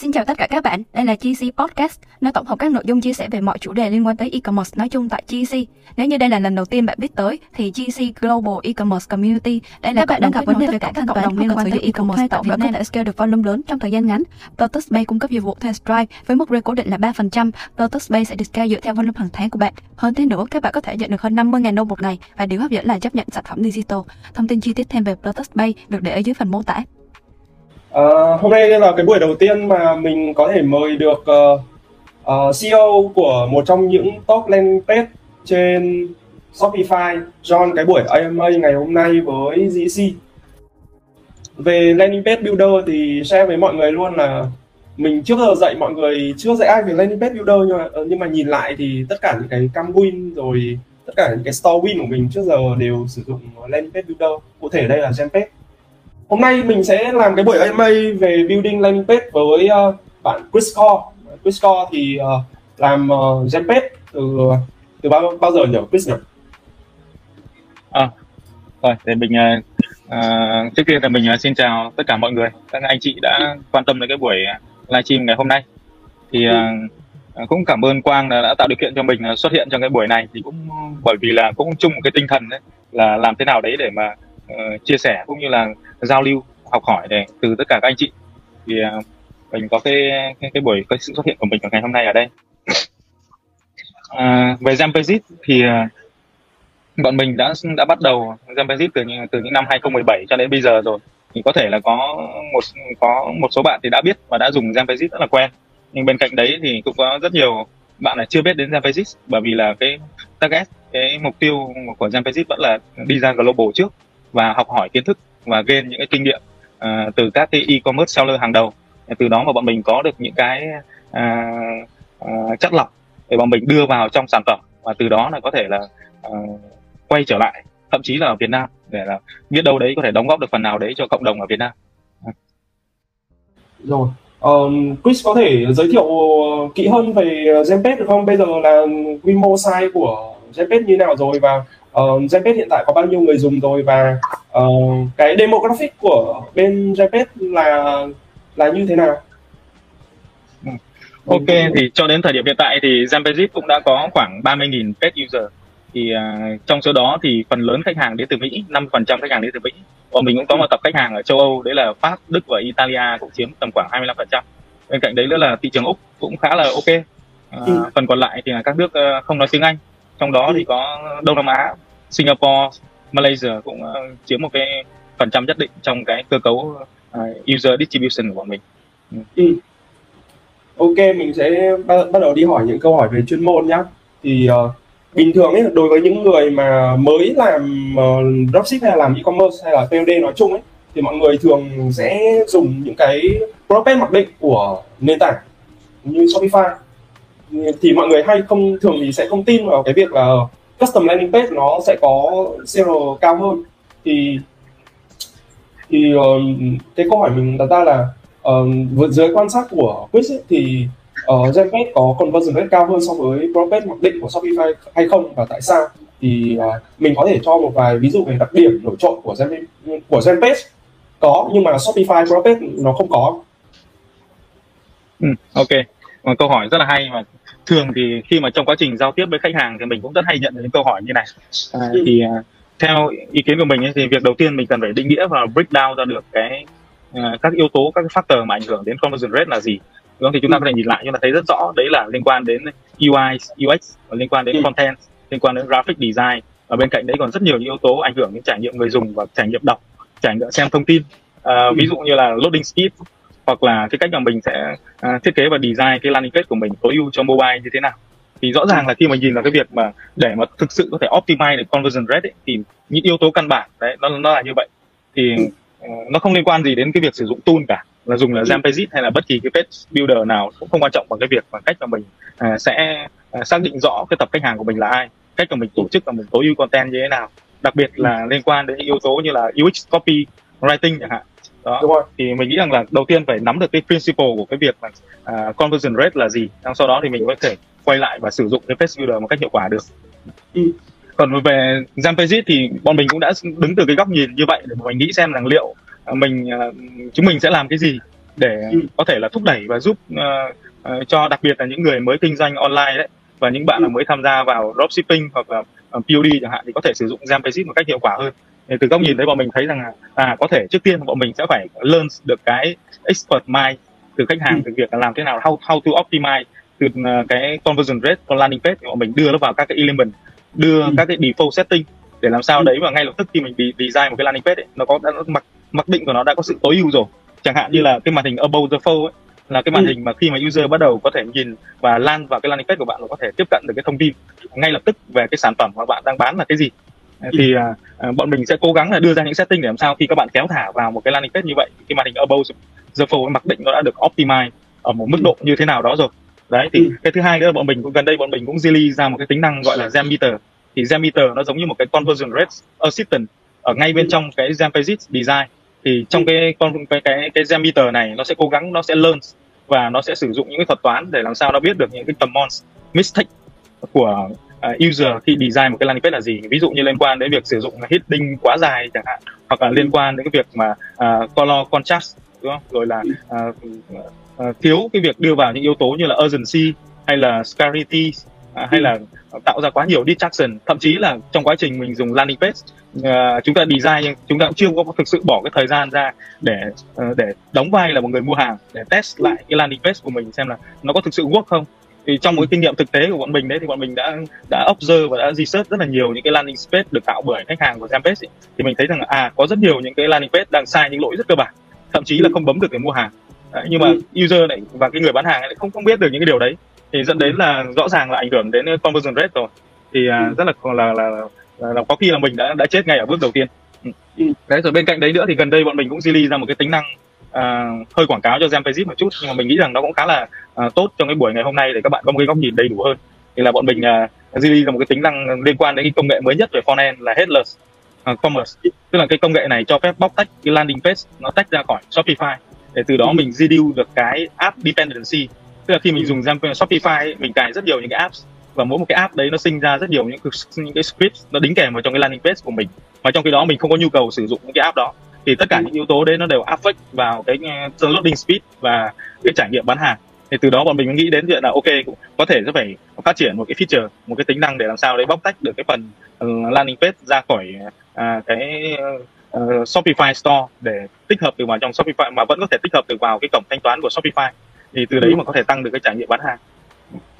Xin chào tất cả các bạn, đây là GC Podcast, nơi tổng hợp các nội dung chia sẻ về mọi chủ đề liên quan tới e-commerce nói chung tại GC. Nếu như đây là lần đầu tiên bạn biết tới, thì GC Global E-commerce Community, đây là các bạn đang gặp vấn đề về các cộng đồng liên quan tới e-commerce tạo và có thể scale được volume lớn trong thời gian ngắn. Lotus Bay cung cấp dịch vụ theo Stripe với mức rate cố định là 3%. Lotus Bay sẽ được scale dựa theo volume hàng tháng của bạn. Hơn thế nữa, các bạn có thể nhận được hơn 50.000 đô một ngày và điều hấp dẫn là chấp nhận sản phẩm digital. Thông tin chi tiết thêm về Lotus Bay được để ở dưới phần mô tả. À, hôm nay là cái buổi đầu tiên mà mình có thể mời được ờ, ờ, uh, uh, CEO của một trong những top landing page trên Shopify. John cái buổi AMA ngày hôm nay với GC. Về landing page builder thì share với mọi người luôn là mình trước giờ dạy mọi người chưa dạy ai về landing page builder nhưng mà nhưng mà nhìn lại thì tất cả những cái cam win rồi tất cả những cái store win của mình trước giờ đều sử dụng landing page builder. Cụ thể đây là Genpage Hôm nay mình sẽ làm cái buổi AMA về building landing page với uh, bạn Chris Core. Chris Core thì uh, làm ờ, uh, Genpage từ từ bao bao giờ nhỉ Chris nhỉ? À, rồi để mình uh, trước tiên là mình uh, xin chào tất cả mọi người, các anh chị đã quan tâm đến cái buổi livestream ngày hôm nay. Thì uh, cũng cảm ơn Quang đã, đã tạo điều kiện cho mình xuất hiện trong cái buổi này thì cũng bởi vì là cũng chung một cái tinh thần đấy là làm thế nào đấy để mà uh, chia sẻ cũng như là giao lưu học hỏi để từ tất cả các anh chị. Thì uh, mình có cái, cái cái buổi cái sự xuất hiện của mình vào ngày hôm nay ở đây. À, về Zampezit thì uh, bọn mình đã đã bắt đầu Zampezit từ từ những năm 2017 cho đến bây giờ rồi. Thì có thể là có một có một số bạn thì đã biết và đã dùng Zampezit rất là quen. Nhưng bên cạnh đấy thì cũng có rất nhiều bạn là chưa biết đến Zampezit bởi vì là cái target cái mục tiêu của Zampezit vẫn là đi ra global trước và học hỏi kiến thức và gain những cái kinh nghiệm uh, từ các cái e-commerce seller hàng đầu từ đó mà bọn mình có được những cái à, à, uh, uh, chất lọc để bọn mình đưa vào trong sản phẩm và từ đó là có thể là uh, quay trở lại thậm chí là ở Việt Nam để là biết đâu đấy có thể đóng góp được phần nào đấy cho cộng đồng ở Việt Nam. Rồi, um, Chris có thể giới thiệu ờ, kỹ hơn về Genpage được không? Bây giờ là quy mô size của Genpage như nào rồi và uh, Genpage hiện tại có bao nhiêu người dùng rồi và uh, cái demographic của bên Genpage là là như thế nào? Ừ. Ok thì cho đến thời điểm hiện tại thì Zampezip cũng đã có khoảng 30.000 page user thì uh, trong số đó thì phần lớn khách hàng đến từ Mỹ, 5% khách hàng đến từ Mỹ. Và mình cũng có một tập khách hàng ở châu Âu đấy là Pháp, Đức và Italia cũng chiếm tầm khoảng 25%. Bên cạnh đấy nữa là thị trường Úc cũng khá là ok. Uh, ừ. Phần còn lại thì là các nước uh, không nói tiếng Anh. Trong đó ừ. thì có Đông Nam Á, Singapore, Malaysia cũng uh, chiếm một cái phần trăm nhất định trong cái cơ cấu uh, user distribution của bọn mình. Ừ. ừ. Ok, mình sẽ bắt đầu đi hỏi những câu hỏi về chuyên môn nhé. Thì uh, bình thường ấy đối với những người mà mới làm uh, dropship hay là làm e-commerce hay là POD nói chung ấy thì mọi người thường sẽ dùng những cái property mặc định của nền tảng như Shopify thì mọi người hay không thường thì sẽ không tin vào cái việc là custom landing page nó sẽ có CR cao hơn. Thì thì uh, cái câu hỏi mình đặt ra là um, uh, dưới quan sát của Quiz ấy, thì ờ, uh, Genpage có conversion rate cao hơn so với Propage mặc định của Shopify hay không và tại sao? Thì uh, mình có thể cho một vài ví dụ về đặc điểm nổi trội của Gen của Genpage có nhưng mà Shopify Propage nó không có. Ừ, ok, một câu hỏi rất là hay mà thường thì khi mà trong quá trình giao tiếp với khách hàng thì mình cũng rất hay nhận được những câu hỏi như này. À, ừ. thì uh, theo ý kiến của mình ấy, thì việc đầu tiên mình cần phải định nghĩa và break down ra được cái uh, các yếu tố các cái factor mà ảnh hưởng đến conversion rate là gì. Đúng thì chúng ta có thể nhìn lại chúng ta thấy rất rõ đấy là liên quan đến UI UX và liên quan đến ừ. content liên quan đến graphic design. Và bên cạnh đấy còn rất nhiều những yếu tố ảnh hưởng đến trải nghiệm người dùng và trải nghiệm đọc trải nghiệm xem thông tin. Uh, ví dụ như là loading speed hoặc là cái cách mà mình sẽ uh, thiết kế và design cái landing page của mình tối ưu cho mobile như thế nào. Thì rõ ràng là khi mà nhìn vào cái việc mà để mà thực sự có thể optimize được conversion rate ấy, thì những yếu tố căn bản đấy nó nó là như vậy. Thì uh, nó không liên quan gì đến cái việc sử dụng tool cả là dùng là Zampezit hay là bất kỳ cái page builder nào cũng không quan trọng bằng cái việc bằng cách mà mình uh, sẽ uh, xác định rõ cái tập khách hàng của mình là ai cách mà mình tổ chức và mình tối ưu content như thế nào. Đặc biệt là liên quan đến yếu tố như là UX copy writing chẳng hạn đó Đúng rồi. thì mình nghĩ rằng là đầu tiên phải nắm được cái principle của cái việc là uh, conversion rate là gì sau đó thì mình có thể quay lại và sử dụng cái page builder một cách hiệu quả được ừ. còn về Zampezit thì bọn mình cũng đã đứng từ cái góc nhìn như vậy để mình nghĩ xem rằng liệu mình uh, chúng mình sẽ làm cái gì để ừ. có thể là thúc đẩy và giúp uh, uh, cho đặc biệt là những người mới kinh doanh online đấy và những bạn ừ. mới tham gia vào dropshipping hoặc là POD chẳng hạn thì có thể sử dụng Jampesit một cách hiệu quả hơn từ góc nhìn đấy bọn mình thấy rằng là à có thể trước tiên bọn mình sẽ phải learn được cái expert mind từ khách hàng ừ. từ việc là làm thế nào how how to optimize từ uh, cái conversion rate của landing page bọn mình đưa nó vào các cái element đưa ừ. các cái default setting để làm sao ừ. đấy và ngay lập tức khi mình design một cái landing page ấy, nó có đã, mặc mặc định của nó đã có sự tối ưu rồi chẳng hạn như là cái màn hình above the fold ấy, là cái màn ừ. hình mà khi mà user bắt đầu có thể nhìn và lan vào cái landing page của bạn và có thể tiếp cận được cái thông tin ngay lập tức về cái sản phẩm mà bạn đang bán là cái gì ừ. Thì uh, bọn mình sẽ cố gắng là đưa ra những setting để làm sao khi các bạn kéo thả vào một cái landing page như vậy cái màn hình above the fold mặc định nó đã được optimize ở một mức độ như thế nào đó rồi. Đấy thì ừ. cái thứ hai nữa bọn mình cũng gần đây bọn mình cũng release ra một cái tính năng gọi là Gem Meter. Thì Gem Meter nó giống như một cái conversion rate assistant ở ngay bên trong cái Zampagit design. Thì trong cái con cái cái cái Gem Meter này nó sẽ cố gắng nó sẽ learn và nó sẽ sử dụng những cái thuật toán để làm sao nó biết được những cái commons mistake của uh, user khi design một cái landing page là gì? Ví dụ như liên quan đến việc sử dụng heading quá dài chẳng hạn hoặc là liên quan đến cái việc mà uh, color contrast đúng không? Rồi là uh, uh, thiếu cái việc đưa vào những yếu tố như là urgency hay là scarcity uh, hay là tạo ra quá nhiều distraction. Thậm chí là trong quá trình mình dùng landing page uh, chúng ta design nhưng chúng ta cũng chưa có thực sự bỏ cái thời gian ra để uh, để đóng vai là một người mua hàng để test lại cái landing page của mình xem là nó có thực sự work không thì trong một cái kinh nghiệm thực tế của bọn mình đấy thì bọn mình đã đã observe và đã research rất là nhiều những cái landing page được tạo bởi khách hàng của Zampage thì mình thấy rằng à có rất nhiều những cái landing page đang sai những lỗi rất cơ bản thậm chí là không bấm được để mua hàng. Đấy, nhưng mà user này và cái người bán hàng lại không không biết được những cái điều đấy. Thì dẫn đến là rõ ràng là ảnh hưởng đến conversion rate rồi. Thì uh, rất là là, là là, là có khi là mình đã đã chết ngay ở bước đầu tiên. Ừ. ừ. đấy rồi bên cạnh đấy nữa thì gần đây bọn mình cũng release ra một cái tính năng uh, hơi quảng cáo cho Zampagit một chút nhưng mà mình nghĩ rằng nó cũng khá là uh, tốt trong cái buổi ngày hôm nay để các bạn có một cái góc nhìn đầy đủ hơn. Thì là bọn mình uh, ra một cái tính năng liên quan đến cái công nghệ mới nhất về frontend là headless uh, commerce. Tức là cái công nghệ này cho phép bóc tách cái landing page nó tách ra khỏi Shopify để từ đó ừ. mình reduce được cái app dependency. Tức là khi mình dùng Shopify mình cài rất nhiều những cái apps và mỗi một cái app đấy nó sinh ra rất nhiều những cái, những cái script nó đính kèm vào trong cái landing page của mình. Và trong khi đó mình không có nhu cầu sử dụng những cái app đó thì tất cả những yếu tố đấy nó đều affect vào cái uh, loading speed và cái trải nghiệm bán hàng thì từ đó bọn mình nghĩ đến chuyện là ok có thể sẽ phải phát triển một cái feature một cái tính năng để làm sao đấy bóc tách được cái phần uh, landing page ra khỏi uh, cái uh, Shopify Store để tích hợp từ vào trong Shopify mà vẫn có thể tích hợp được vào cái cổng thanh toán của Shopify thì từ đấy ừ. mà có thể tăng được cái trải nghiệm bán hàng.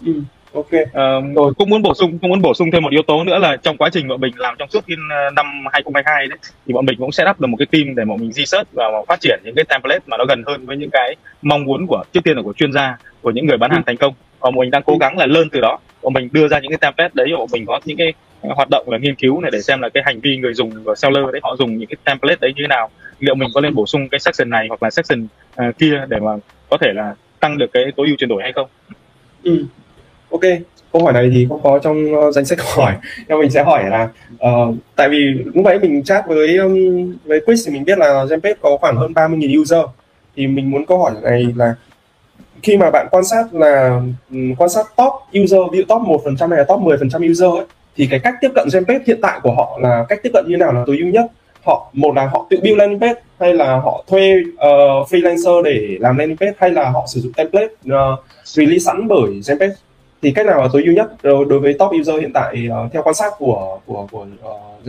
Ừ ok. Uh, rồi. cũng muốn bổ sung cũng muốn bổ sung thêm một yếu tố nữa là trong quá trình bọn mình làm trong suốt cái ờ, năm 2022 đấy thì bọn mình cũng set up được một cái team để bọn mình research và phát triển những cái template mà nó gần hơn với những cái mong muốn của trước tiên là của chuyên gia của những người bán hàng ừ. thành công. Và mình đang cố gắng là lên từ đó. Bọn mình đưa ra những cái template đấy bọn mình có những cái hoạt động là nghiên cứu này để xem là cái hành vi người dùng và seller đấy họ dùng những cái template đấy như thế nào. Liệu mình có nên bổ sung cái section này hoặc là section uh, kia để mà có thể là tăng được cái tối ưu chuyển đổi hay không? Ừ ok câu hỏi này thì cũng có trong uh, danh sách hỏi. Nhưng mình sẽ hỏi là uh, tại vì lúc nãy mình chat với um, với quiz thì mình biết là Zenpage có khoảng hơn 30.000 user. Thì mình muốn câu hỏi này là khi mà bạn quan sát là um, quan sát top user ví dụ top một phần trăm hay là top 10 phần trăm user ấy, thì cái cách tiếp cận Zenpage hiện tại của họ là cách tiếp cận như nào là tối ưu nhất? Họ một là họ tự build landing page hay là họ thuê uh, freelancer để làm landing page hay là họ sử dụng template uh, release sẵn bởi Zenpage thì cách nào là tối ưu nhất đối với top user hiện tại uh, theo quan sát của của của uh?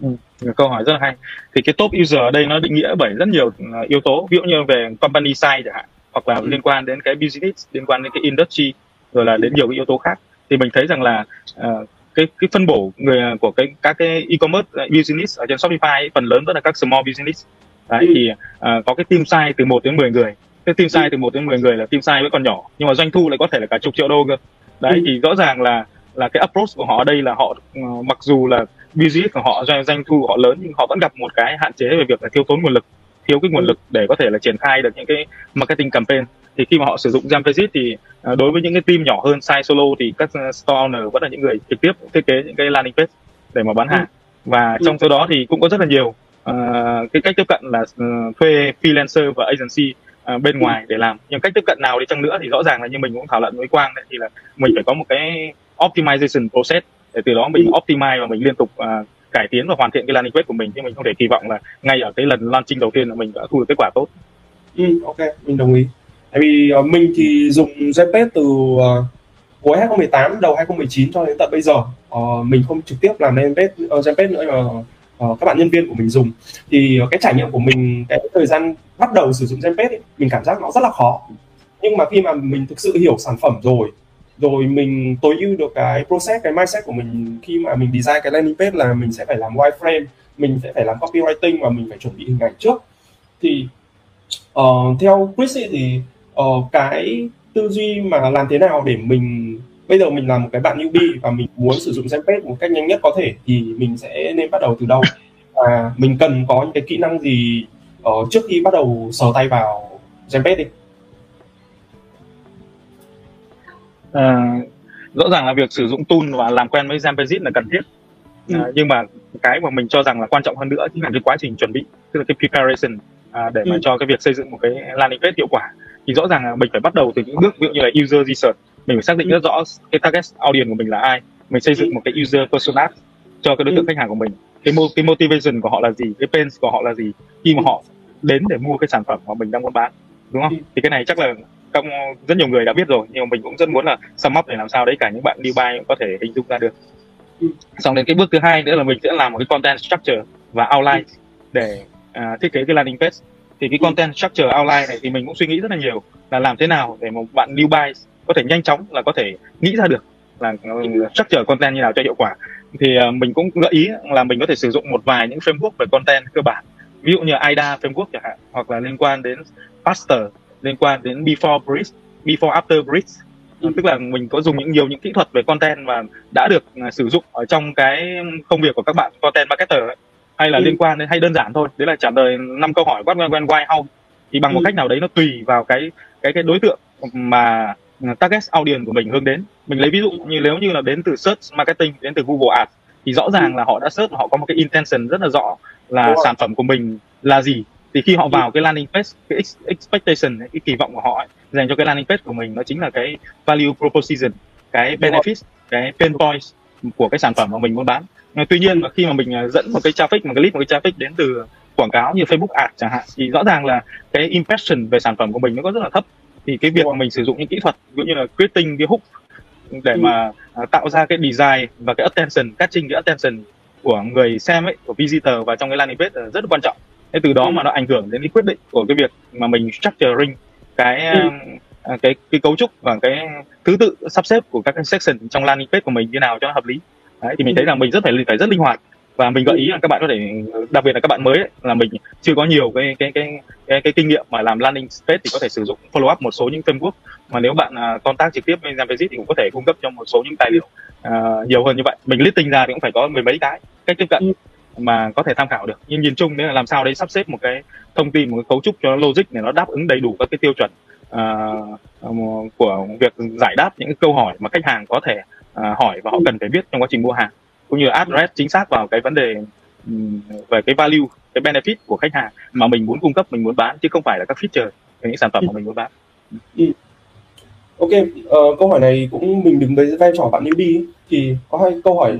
Ừ, câu hỏi rất là hay. Thì cái top user ở đây nó định nghĩa bởi rất nhiều yếu tố, ví dụ như về company size chẳng hạn, hoặc là ừ. liên quan đến cái business, liên quan đến cái industry, rồi là đến nhiều cái yếu tố khác. Thì mình thấy rằng là uh, cái cái phân bổ người của cái các cái e-commerce business ở trên Shopify ấy, phần lớn vẫn là các small business. Đấy, ừ. thì uh, có cái team size từ 1 đến 10 người cái team size từ một đến 10 người là team size vẫn còn nhỏ nhưng mà doanh thu lại có thể là cả chục triệu đô cơ đấy ừ. thì rõ ràng là là cái approach của họ ở đây là họ uh, mặc dù là business của họ doanh doanh thu của họ lớn nhưng họ vẫn gặp một cái hạn chế về việc là thiếu tốn nguồn lực thiếu cái nguồn ừ. lực để có thể là triển khai được những cái marketing campaign thì khi mà họ sử dụng Jamfacit thì uh, đối với những cái team nhỏ hơn size solo thì các store owner vẫn là những người trực tiếp thiết kế những cái landing page để mà bán ừ. hàng và trong số đó thì cũng có rất là nhiều uh, cái cách tiếp cận là uh, thuê freelancer và agency uh, bên ngoài để làm. Nhưng cách tiếp cận nào đi chăng nữa thì rõ ràng là như mình cũng thảo luận với quang đấy thì là mình phải có một cái optimization process để từ đó mình optimize và mình liên tục uh, cải tiến và hoàn thiện cái landing page của mình. Chứ mình không thể kỳ vọng là ngay ở cái lần launching đầu tiên là mình đã thu được kết quả tốt. Ừ ok mình đồng ý. Tại vì uh, mình thì dùng Zenpage từ uh, cuối 2018 đầu 2019 cho đến tận bây giờ. Uh, mình không trực tiếp làm Zenpage uh, Zenpage nữa mà uh, các bạn nhân viên của mình dùng. Thì cái trải nghiệm của mình cái thời gian bắt đầu sử dụng Zenpage ấy, mình cảm giác nó rất là khó. Nhưng mà khi mà mình thực sự hiểu sản phẩm rồi rồi mình tối ưu được cái process cái mindset của mình khi mà mình design cái landing page là mình sẽ phải làm wireframe mình sẽ phải làm copywriting và mình phải chuẩn bị hình ảnh trước. Thì uh, theo Chris thì uh, cái tư duy mà làm thế nào để mình bây giờ mình là một cái bạn newbie và mình muốn sử dụng Zenpage một cách nhanh nhất có thể thì mình sẽ nên bắt đầu từ đâu? Và mình cần có những cái kỹ năng gì uh, trước khi bắt đầu sờ tay vào Zenpage đi? À, rõ ràng là việc sử dụng tool và làm quen với Zampagit là cần thiết. Ừ. à, nhưng mà cái mà mình cho rằng là quan trọng hơn nữa chính là cái quá trình chuẩn bị tức là cái preparation à, để ừ. mà cho cái việc xây dựng một cái landing page hiệu quả. Thì rõ ràng là mình phải bắt đầu từ những bước ví dụ như là user research mình phải xác định ừ. rất rõ cái target audience của mình là ai mình xây dựng ừ. một cái user persona cho cái đối tượng ừ. khách hàng của mình cái mo cái motivation của họ là gì cái pain của họ là gì khi mà họ đến để mua cái sản phẩm mà mình đang muốn bán đúng không thì cái này chắc là các rất nhiều người đã biết rồi nhưng mà mình cũng rất muốn là sum up để làm sao đấy cả những bạn new buy cũng có thể hình dung ra được xong đến cái bước thứ hai nữa là mình sẽ làm một cái content structure và outline để uh, thiết kế cái landing page thì cái content structure outline này thì mình cũng suy nghĩ rất là nhiều là làm thế nào để một bạn new buy có thể nhanh chóng là có thể nghĩ ra được là structure content như nào cho hiệu quả thì uh, mình cũng gợi ý là mình có thể sử dụng một vài những framework về content cơ bản ví dụ như AIDA framework chẳng hạn hoặc là liên quan đến Faster liên quan đến before bridge before after bridge ừ. tức là mình có dùng những nhiều những kỹ thuật về content mà đã được uh, sử dụng ở trong cái công việc của các bạn content marketer ấy. hay là ừ. liên quan đến hay đơn giản thôi đấy là trả lời năm câu hỏi what when why how thì bằng ừ. một cách nào đấy nó tùy vào cái cái cái đối tượng mà target audience của mình hướng đến. Mình lấy ví dụ như nếu như là đến từ search marketing đến từ google ads thì rõ ràng là họ đã search họ có một cái intention rất là rõ là sản phẩm của mình là gì. Thì khi họ vào cái landing page cái expectation cái kỳ vọng của họ ấy, dành cho cái landing page của mình nó chính là cái value proposition cái benefit cái pain points của cái sản phẩm mà mình muốn bán. Tuy nhiên mà khi mà mình à, dẫn một cái traffic một cái lead một cái traffic đến từ quảng cáo như Facebook Ads chẳng hạn thì rõ ràng là cái impression về sản phẩm của mình nó có rất là thấp thì cái việc mà mình sử dụng những kỹ thuật cũng như là creating cái hook để mà uh, tạo ra cái design và cái attention catching cái attention của người xem ấy của visitor vào trong cái landing page rất là quan trọng thế từ đó ừ. mà nó ảnh hưởng đến cái quyết định của cái việc mà mình structuring cái ừ. uh, cái cái cấu trúc và cái thứ tự sắp xếp của các cái section trong landing page của mình như nào cho nó hợp lý Đấy, thì mình ừ. thấy rằng mình rất phải phải rất linh hoạt và mình gợi ý là các bạn có thể đặc biệt là các bạn mới ấy, là mình chưa có nhiều cái cái cái cái, cái kinh nghiệm mà làm landing page thì có thể sử dụng follow up một số những framework. Mà nếu bạn uh, contact trực tiếp với Jamvisit thì cũng có thể cung cấp cho một số những tài liệu uh, nhiều hơn như vậy. Mình listing ra thì cũng phải có mười mấy cái cách tiếp cận mà có thể tham khảo được. Nhưng nhìn chung đấy là làm sao đấy sắp xếp một cái thông tin một cái cấu trúc cho nó logic để nó đáp ứng đầy đủ các cái tiêu chuẩn uh, của việc giải đáp những cái câu hỏi mà khách hàng có thể uh, hỏi và họ cần phải biết trong quá trình mua hàng cũng như address chính xác vào cái vấn đề um, về cái value cái benefit của khách hàng mà mình muốn cung cấp mình muốn bán chứ không phải là các feature những sản phẩm mà mình muốn bán. Ừ. ok uh, câu hỏi này cũng mình đứng với vai trò bạn newbie thì có hai câu hỏi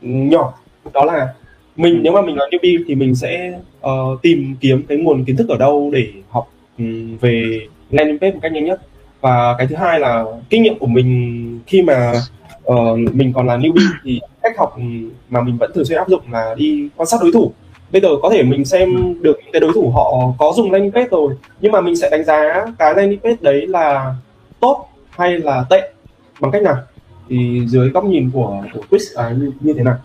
nhỏ. Đó là mình nếu mà mình là newbie thì mình sẽ uh, tìm kiếm cái nguồn kiến thức ở đâu để học um, về landing page một cách nhanh nhất? Và cái thứ hai là kinh nghiệm của mình khi mà uh, mình còn là newbie thì cách học mà mình vẫn thường xuyên áp dụng là đi quan sát đối thủ. Bây giờ có thể mình xem được cái đối thủ họ có dùng landing page rồi nhưng mà mình sẽ đánh giá cái landing page đấy là tốt hay là tệ bằng cách nào? Thì dưới góc nhìn của của Chris là như, như thế nào?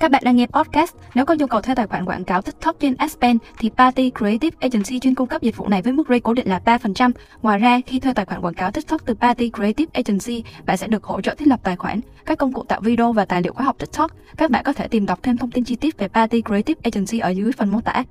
Các bạn đang nghe podcast. Nếu có nhu cầu thuê tài khoản quảng cáo TikTok trên Aspen thì Party Creative Agency chuyên cung cấp dịch vụ này với mức rate cố định là 3%. Ngoài ra, khi thuê tài khoản quảng cáo TikTok từ Party Creative Agency, bạn sẽ được hỗ trợ thiết lập tài khoản, các công cụ tạo video và tài liệu khóa học TikTok. Các bạn có thể tìm đọc thêm thông tin chi tiết về Party Creative Agency ở dưới phần mô tả.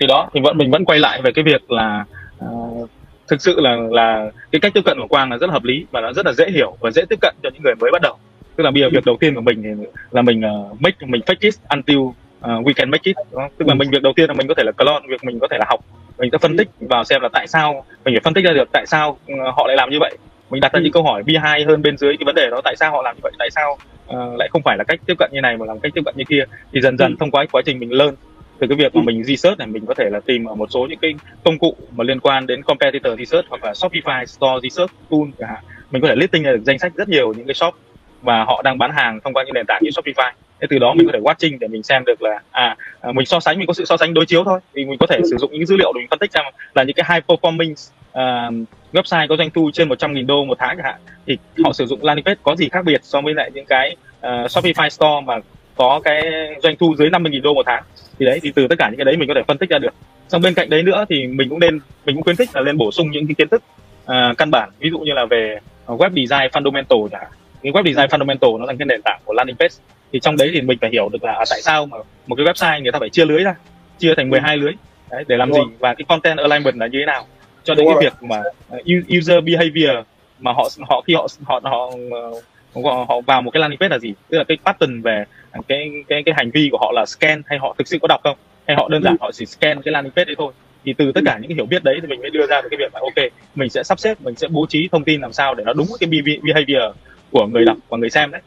Thì đó, thì vẫn mình vẫn quay lại về cái việc là uh, thực sự là là cái cách tiếp cận của Quang là rất là hợp lý và nó rất là dễ hiểu và dễ tiếp cận cho những người mới bắt đầu tức là bây giờ việc đầu tiên của mình thì là mình uh, make mình fake it until uh, we can make it đó. tức là mình việc đầu tiên là mình có thể là clone việc mình có thể là học mình sẽ phân tích vào xem là tại sao mình phải phân tích ra được tại sao uh, họ lại làm như vậy. Mình đặt ra những câu hỏi bi hai hơn bên dưới cái vấn đề đó tại sao họ làm như vậy tại sao uh, lại không phải là cách tiếp cận như này mà làm cách tiếp cận như kia. Thì dần dần thông qua quá trình mình lớn từ cái việc mà mình research này mình có thể là tìm ở một số những cái công cụ mà liên quan đến competitor research hoặc là Shopify store research tool hạn. Mình có thể listing ra được danh sách rất nhiều những cái shop và họ đang bán hàng thông qua những nền tảng như Shopify. Thế từ đó mình có thể watching để mình xem được là à, à mình so sánh mình có sự so sánh đối chiếu thôi. Thì mình có thể sử dụng những dữ liệu để mình phân tích ra là những cái high performing uh, à, website có doanh thu trên 100.000 đô một tháng chẳng hạn. Thì họ sử dụng landing page có gì khác biệt so với lại những cái uh, Shopify store mà có cái doanh thu dưới 50.000 đô một tháng? Thì đấy thì từ tất cả những cái đấy mình có thể phân tích ra được. Xong bên cạnh đấy nữa thì mình cũng nên mình cũng khuyến khích là nên bổ sung những cái kiến thức uh, căn bản. Ví dụ như là về web design fundamental chẳng hạn cái web design fundamental nó là cái nền tảng của landing page thì trong đấy thì mình phải hiểu được là tại sao mà một cái website người ta phải chia lưới ra chia thành 12 lưới đấy, để làm Đúng gì rồi. và cái content alignment là như thế nào cho đến Đúng cái rồi. việc mà user behavior mà họ họ khi họ họ họ họ, họ vào một cái landing page là gì tức là cái pattern về cái cái cái hành vi của họ là scan hay họ thực sự có đọc không hay họ đơn giản ừ. họ chỉ scan cái landing page đấy thôi thì từ tất cả những cái hiểu biết đấy thì mình mới đưa ra được cái việc là ok mình sẽ sắp xếp mình sẽ bố trí thông tin làm sao để nó đúng cái behavior của người đọc và người xem đấy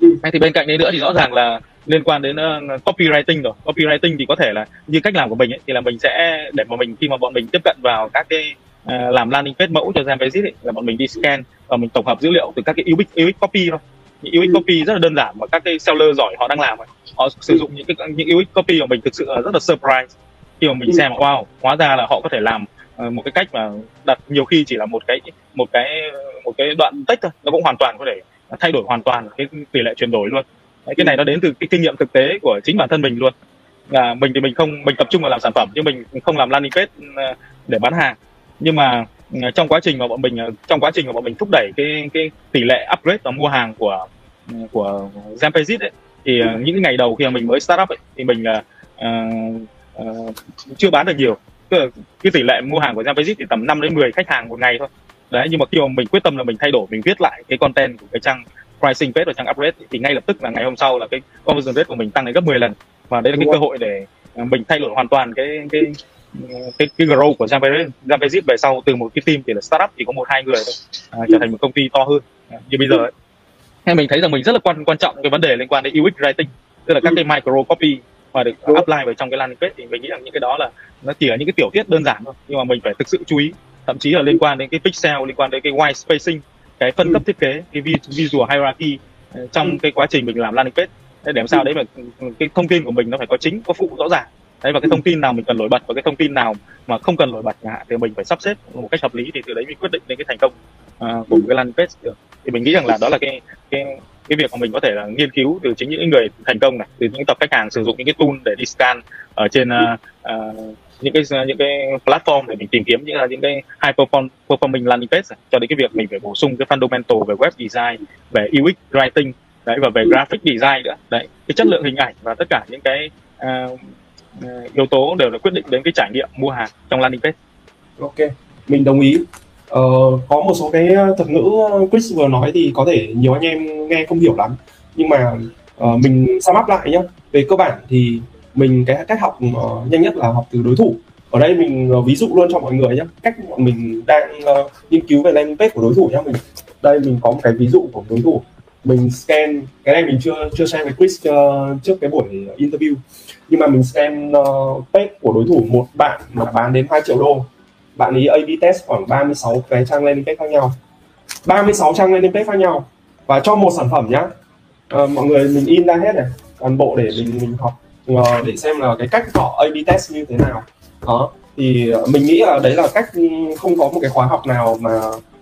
ừ. hay thì bên cạnh đấy nữa thì rõ ràng là liên quan đến uh, copywriting rồi copywriting thì có thể là như cách làm của mình ấy, thì là mình sẽ để mà mình khi mà bọn mình tiếp cận vào các cái uh, làm landing page mẫu cho Jambasis ấy, là bọn mình đi scan và mình tổng hợp dữ liệu từ các cái UX, UX copy thôi những UX ừ. copy rất là đơn giản mà các cái seller giỏi họ đang làm họ sử dụng những cái những UX copy của mình thực sự rất là surprise khi mà mình ừ. xem wow hóa ra là họ có thể làm Ờ, một cái cách mà đặt nhiều khi chỉ là một cái một cái một cái đoạn tách thôi nó cũng hoàn toàn có thể thay đổi hoàn toàn cái tỷ lệ chuyển đổi luôn. Đấy, cái này nó đến từ cái kinh nghiệm thực tế của chính bản thân mình luôn. Là mình thì mình không mình tập trung vào làm sản phẩm nhưng mình không làm landing page ờ, để bán hàng. Nhưng mà ờ, trong quá trình mà bọn mình trong quá trình mà bọn mình thúc đẩy cái cái tỷ lệ upgrade và mua hàng của ừ, của Zampagit ấy thì những cái ngày đầu khi mà mình mới start up ấy, thì mình là uh, uh, chưa bán được nhiều cái tỷ lệ mua hàng của Zampagit thì tầm 5 đến 10 khách hàng một ngày thôi. Đấy nhưng mà khi mà mình quyết tâm là mình thay đổi mình viết lại cái content của cái trang pricing page và trang upgrade thì ngay lập tức là ngày hôm sau là cái conversion rate của mình tăng lên gấp 10 lần. Và đây là cái cơ hội để à, mình thay đổi hoàn toàn cái cái cái, cái grow của Jampesit về sau từ một cái team thì là startup chỉ có một hai người thôi à, trở thành một công ty to hơn à, như bây giờ ấy. Nên mình thấy rằng mình rất là quan quan trọng cái vấn đề liên quan đến UX writing tức là các cái micro copy mà được apply vào trong cái landing page thì mình nghĩ rằng những cái đó là nó chỉ là những cái tiểu tiết đơn giản thôi. Nhưng mà mình phải thực sự chú ý. Thậm chí là liên quan đến cái pixel liên quan đến cái white spacing cái phân cấp thiết kế cái visual hierarchy ờ, trong cái quá trình mình làm landing page. Để làm sao đấy mà cái thông tin của mình nó phải có chính có phụ rõ ràng. Đấy và cái thông tin nào mình cần nổi bật và cái thông tin nào mà không cần nổi bật chẳng hạn thì mình phải sắp xếp một cách hợp lý thì từ đấy mình quyết định đến cái thành công uh, của cái landing page được. Thì mình nghĩ rằng là đó là cái cái cái việc mà mình có thể là nghiên cứu từ chính những người thành công này từ những tập khách hàng sử dụng những cái tool để đi scan ở trên uh, uh, những cái những cái platform để mình tìm kiếm những là những cái high performing landing page cho đến cái việc mình phải bổ sung cái fundamental về web design về UX writing đấy và về graphic design nữa. Đấy cái chất lượng hình ảnh và tất cả những cái uh, yếu tố đều là quyết định đến cái trải nghiệm mua hàng trong landing page. Ok mình đồng ý ờ, có một số cái ờ, thuật ngữ ờ, Chris vừa nói thì có thể nhiều anh em nghe không hiểu lắm. Nhưng mà uh, mình sum up lại nhá. Về cơ bản thì mình cái cách học uh, nhanh nhất là học từ đối thủ. Ở đây mình uh, ví dụ luôn cho mọi người nhé cách bọn mình đang uh, nghiên cứu về landing page của đối thủ nhé mình đây mình có một cái ví dụ của đối thủ. Mình scan cái này mình chưa chưa xem với Chris uh, trước cái buổi interview. Nhưng mà mình scan uh, page của đối thủ một bạn mà bán đến 2 triệu đô bạn ấy A/B test khoảng 36 cái trang landing page khác nhau. 36 trang landing page khác nhau. Và cho một sản phẩm nhá. À, mọi người mình in ra hết này. Toàn bộ để mình mình học ờ, để xem là cái cách họ A/B test như thế nào. Đó thì mình nghĩ là đấy là cách không có một cái khóa học nào mà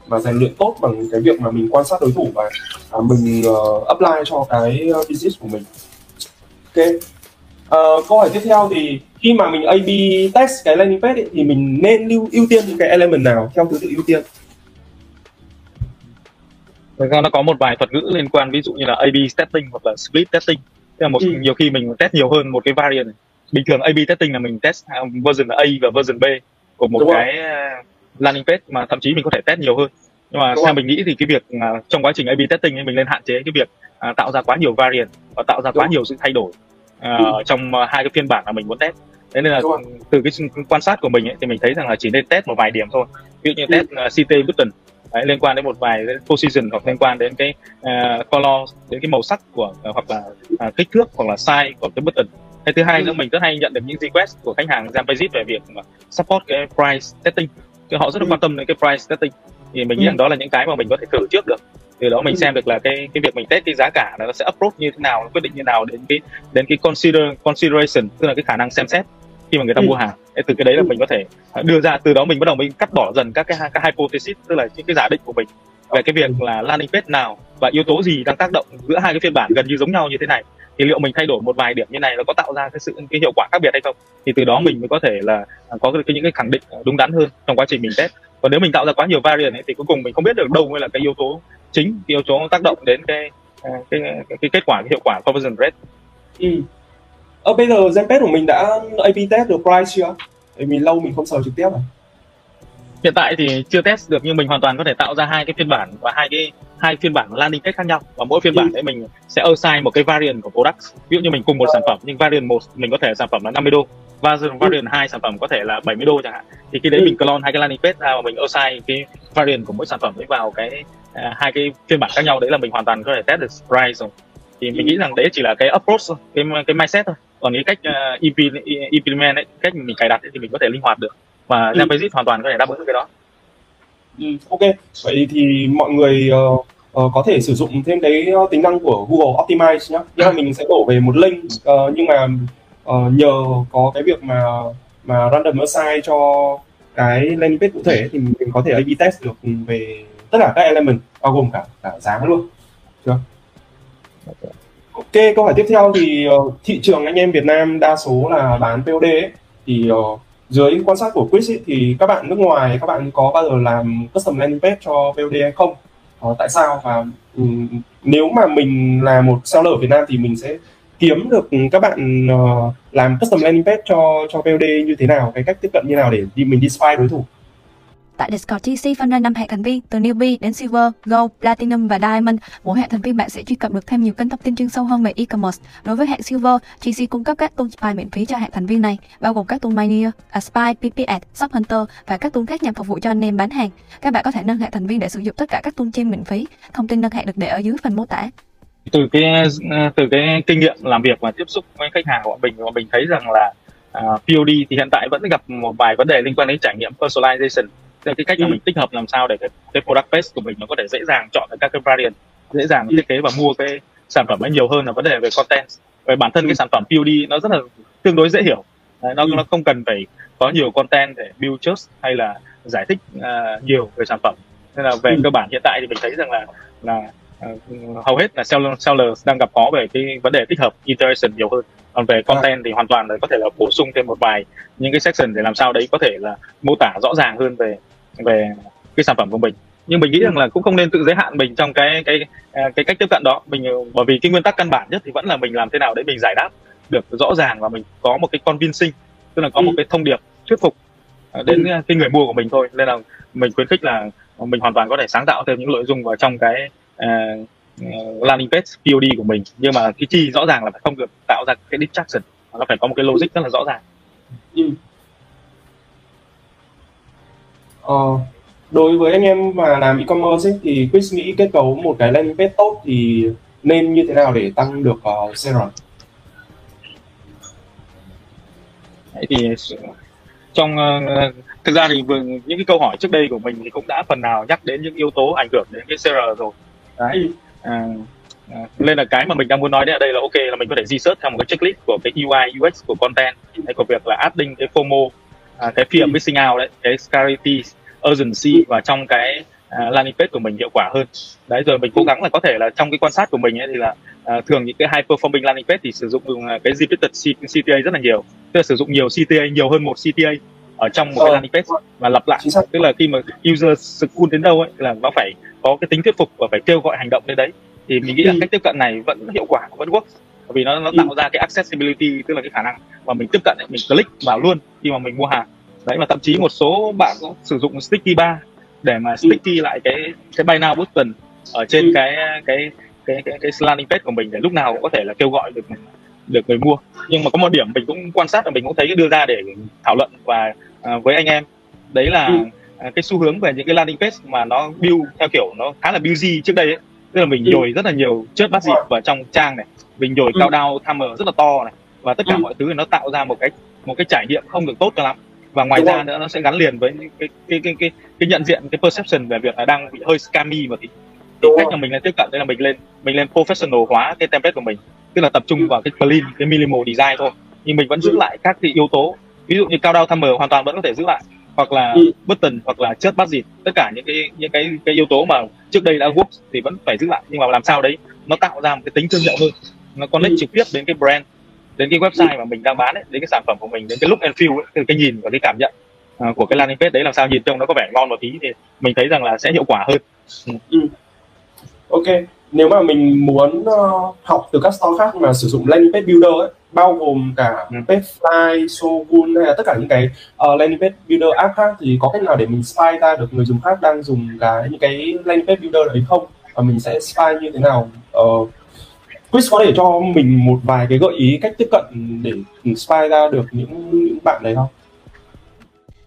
mà rèn luyện tốt bằng cái việc mà mình quan sát đối thủ và à, mình uh, apply cho cái business của mình. Ok uh, câu hỏi tiếp theo thì khi mà mình A/B test cái landing page ấy, thì mình nên ưu ưu tiên những cái element nào theo thứ tự ưu tiên Thực ra nó có một vài thuật ngữ liên quan ví dụ như là A/B testing hoặc là split testing. Tức là một ừ. nhiều khi mình test nhiều hơn một cái variant. Bình thường A/B testing là mình test version A và version B của một Đúng cái rồi. À, landing page mà thậm chí mình có thể test nhiều hơn. Nhưng mà Đúng theo rồi. mình nghĩ thì cái việc trong quá trình A/B testing ấy mình nên hạn chế cái việc uh, tạo ra quá nhiều variant và tạo ra Đúng. quá nhiều sự thay đổi uh, ừ. trong uh, hai cái phiên bản mà mình muốn test. Thế nên là từ cái quan sát của mình ấy, thì mình thấy rằng là chỉ nên test một vài điểm thôi. Ví dụ như test uh, CT button Đấy, liên quan đến một vài position hoặc liên quan đến cái uh, color đến cái màu sắc của uh, hoặc là uh, kích thước hoặc là size của cái button cái thứ hai nữa mình rất hay nhận được những request của khách hàng Zampagit về việc support cái price setting thì họ rất là ừ. quan tâm đến cái price setting thì mình nghĩ ừ. rằng đó là những cái mà mình có thể thử trước được từ đó mình ừ. xem được là cái cái việc mình test cái giá cả nó sẽ approach như thế nào quyết định như nào đến cái đến cái consider consideration tức là cái khả năng xem xét khi mà người ta ừ. mua hàng từ cái đấy là ừ. mình có thể đưa ra từ đó mình bắt đầu mình cắt bỏ dần các cái các hypothesis tức là những cái giả định của mình về cái việc là landing page nào và yếu tố gì đang tác động giữa hai cái phiên bản gần như giống nhau như thế này thì liệu mình thay đổi một vài điểm như này nó có tạo ra cái sự cái hiệu quả khác biệt hay không thì từ đó mình mới có thể là có cái, những cái khẳng định đúng đắn hơn trong quá trình mình test còn nếu mình tạo ra quá nhiều variant ấy, thì cuối cùng mình không biết được đâu mới là cái yếu tố chính cái yếu tố tác động đến cái cái, cái, cái, cái kết quả cái hiệu quả conversion rate ừ. ở bây giờ Zenpage của mình đã A/B test được price chưa? Vì mình lâu mình không sờ trực tiếp rồi hiện tại thì chưa test được nhưng mình hoàn toàn có thể tạo ra hai cái phiên bản và hai cái hai phiên bản landing page khác nhau và mỗi phiên bản ừ. đấy mình sẽ assign một cái variant của product ví dụ như mình cùng một sản phẩm nhưng variant một mình có thể sản phẩm là 50 đô và variant hai sản phẩm có thể là 70 đô chẳng hạn thì khi đấy ừ. mình clone hai cái landing page ra và mình assign cái variant của mỗi sản phẩm đấy vào cái uh, hai cái phiên bản khác nhau đấy là mình hoàn toàn có thể test được price rồi. Thì mình nghĩ rằng đấy chỉ là cái approach thôi cái cái mindset thôi. Còn cái cách uh, implement ấy cách mình cài đặt ấy, thì mình có thể linh hoạt được. Và ừ. Hoàn toàn có thể đáp ứng cái đó. Ừ, ok. Vậy thì mọi người uh, uh, có thể sử dụng thêm cái tính năng của Google Optimize nhé nhưng mà mình sẽ đổ về một link uh, nhưng mà uh, nhờ có cái việc mà mà random assign cho cái landing page cụ thể thì mình có thể A/B test được về tất cả các element bao gồm cả cả giá luôn. Chưa? Ok câu hỏi tiếp theo thì uh, thị trường anh em Việt Nam đa số là bán POD ấy, thì uh, dưới quan sát của Quiz thì các bạn nước ngoài các bạn có bao giờ làm custom landing page cho POD hay không? Ờ, tại sao? Và um, nếu mà mình là một seller ở Việt Nam thì mình sẽ kiếm được các bạn uh, làm custom landing page cho cho POD như thế nào, cái cách tiếp cận như nào để đi mình đi spy đối thủ? Tại Discord TC phân ra 5 hệ thành viên từ Newbie đến Silver, Gold, Platinum và Diamond. Mỗi hệ thành viên bạn sẽ truy cập được thêm nhiều kênh thông tin chuyên sâu hơn về e-commerce. Đối với hệ Silver, TC cung cấp các tool spy miễn phí cho hệ thành viên này, bao gồm các tool Miner, Spy, PPS, Shop Hunter và các tool khác nhằm phục vụ cho anh em bán hàng. Các bạn có thể nâng hệ thành viên để sử dụng tất cả các tool trên miễn phí. Thông tin nâng hệ được để ở dưới phần mô tả từ cái ờ, từ cái kinh nghiệm làm việc và tiếp xúc với khách hàng của mình và mình thấy rằng là ờ, uh, POD thì hiện tại vẫn gặp một vài vấn đề liên quan đến trải nghiệm personalization là cái cách mà ừ. mình tích hợp làm sao để cái, cái product base của mình nó có thể dễ dàng chọn được các cái variant dễ dàng thiết kế và mua cái sản phẩm ấy nhiều hơn là vấn đề về content về bản thân cái ừ. sản phẩm POD nó rất là tương đối dễ hiểu Đấy, nó ừ. nó không cần phải có nhiều content để build trust hay là giải thích uh, nhiều về sản phẩm nên là về cơ bản hiện tại thì mình thấy rằng là là uh, hầu hết là seller, seller đang gặp khó về cái vấn đề tích hợp iteration nhiều hơn còn về content thì hoàn toàn là có thể là bổ sung thêm một vài những cái section để làm sao đấy có thể là mô tả rõ ràng hơn về về cái sản phẩm của mình nhưng mình nghĩ rằng là cũng không nên tự giới hạn mình trong cái cái à, cái cách tiếp cận đó mình bởi vì cái nguyên tắc căn bản nhất thì vẫn là mình làm thế nào để mình giải đáp được rõ ràng và mình có một cái convincing tức là có một ừ. cái thông điệp thuyết phục à, đến ừ. cái người mua của mình thôi nên là mình khuyến khích là mình hoàn toàn có thể sáng tạo thêm những nội dung vào trong cái uh, landing page POD của mình nhưng mà cái chi rõ ràng là phải không được tạo ra cái distraction nó phải có một cái logic rất là rõ ràng ừ. Ờ, đối với anh em mà làm e-commerce ấy, thì Quiz nghĩ kết cấu một cái landing page tốt thì nên như thế nào để tăng được ờ, uh, CR? Đấy thì trong uh, thực ra thì vừa những cái câu hỏi trước đây của mình thì cũng đã phần nào nhắc đến những yếu tố ảnh hưởng đến cái CR rồi. Đấy. À, à, nên là cái mà mình đang muốn nói đây ở đây là ok là mình có thể research theo một cái checklist của cái UI UX của content hay của việc là adding cái FOMO à, cái fear missing out đấy cái scarcity urgency và trong cái uh, landing page của mình hiệu quả hơn. Đấy rồi mình cố gắng là có thể là trong cái quan sát của mình ấy thì là uh, thường những cái high performing landing page thì sử dụng uh, cái repeated CTA rất là nhiều. Tức là sử dụng nhiều CTA nhiều hơn một CTA ở trong một cái landing page và lặp lại. Tức là khi mà user scroll đến đâu ấy là nó phải có cái tính thuyết phục và phải kêu gọi hành động đến đấy. Thì mình nghĩ là ừ. cách tiếp cận này vẫn hiệu quả vẫn work bởi vì nó nó tạo ra cái accessibility tức là cái khả năng mà mình tiếp cận mình click vào luôn khi mà mình mua hàng. Đấy và thậm chí một số bạn cũng sử dụng sticky bar để mà sticky lại cái cái buy now button ở trên cái cái cái cái, cái landing page của mình để lúc nào cũng có thể là kêu gọi được được người mua. Nhưng mà có một điểm mình cũng quan sát và mình cũng thấy đưa ra để thảo luận và uh, với anh em. Đấy là uh, cái xu hướng về những cái landing page mà nó build theo kiểu nó khá là busy trước đây ấy tức là mình nhồi rất là nhiều chớp bắt dịp vào trong trang này. Mình nhồi cao đao timer rất là to này. Và tất cả Ừ. mọi thứ thì nó tạo ra một cái một cái trải nghiệm không được tốt cho lắm. Và ngoài Đúng ra nữa nó sẽ gắn liền với cái cái cái cái, cái nhận diện cái perception về việc là đang bị hơi scammy tí. Thì Đúng cách mà mình lên tiếp cận đấy là mình lên mình lên professional hóa cái template của mình. Tức là tập trung vào cái clean cái minimal design thôi. Nhưng mình vẫn giữ Ừ. lại các cái yếu tố. Ví dụ như cao down timer hoàn toàn vẫn có thể giữ lại hoặc là Ừ. button hoặc là chớp budget tất cả những cái những cái cái yếu tố mà trước đây đã work thì vẫn phải giữ lại. Nhưng mà làm sao đấy nó tạo ra một cái tính thương hiệu hơn. Nó connect Ừ. trực tiếp đến cái brand đến cái website mà mình đang bán ấy, đến cái sản phẩm của mình đến cái look and feel ấy, từ cái nhìn và cái cảm nhận à, của cái landing page đấy làm sao nhìn trông nó có vẻ ngon một tí thì mình thấy rằng là sẽ hiệu quả hơn. Ok, nếu mà mình muốn ờ, học từ các store khác mà sử dụng landing page builder ấy, bao gồm cả Petfly, Shogun hay là tất cả những cái uh, landing page builder app khác thì có cách nào để mình spy ra được người dùng khác đang dùng cái những cái landing page builder đấy không? Và mình sẽ spy như thế nào? uh, Chris có thể cho mình một vài cái gợi ý cách tiếp cận để spy ra được những, những bạn đấy không?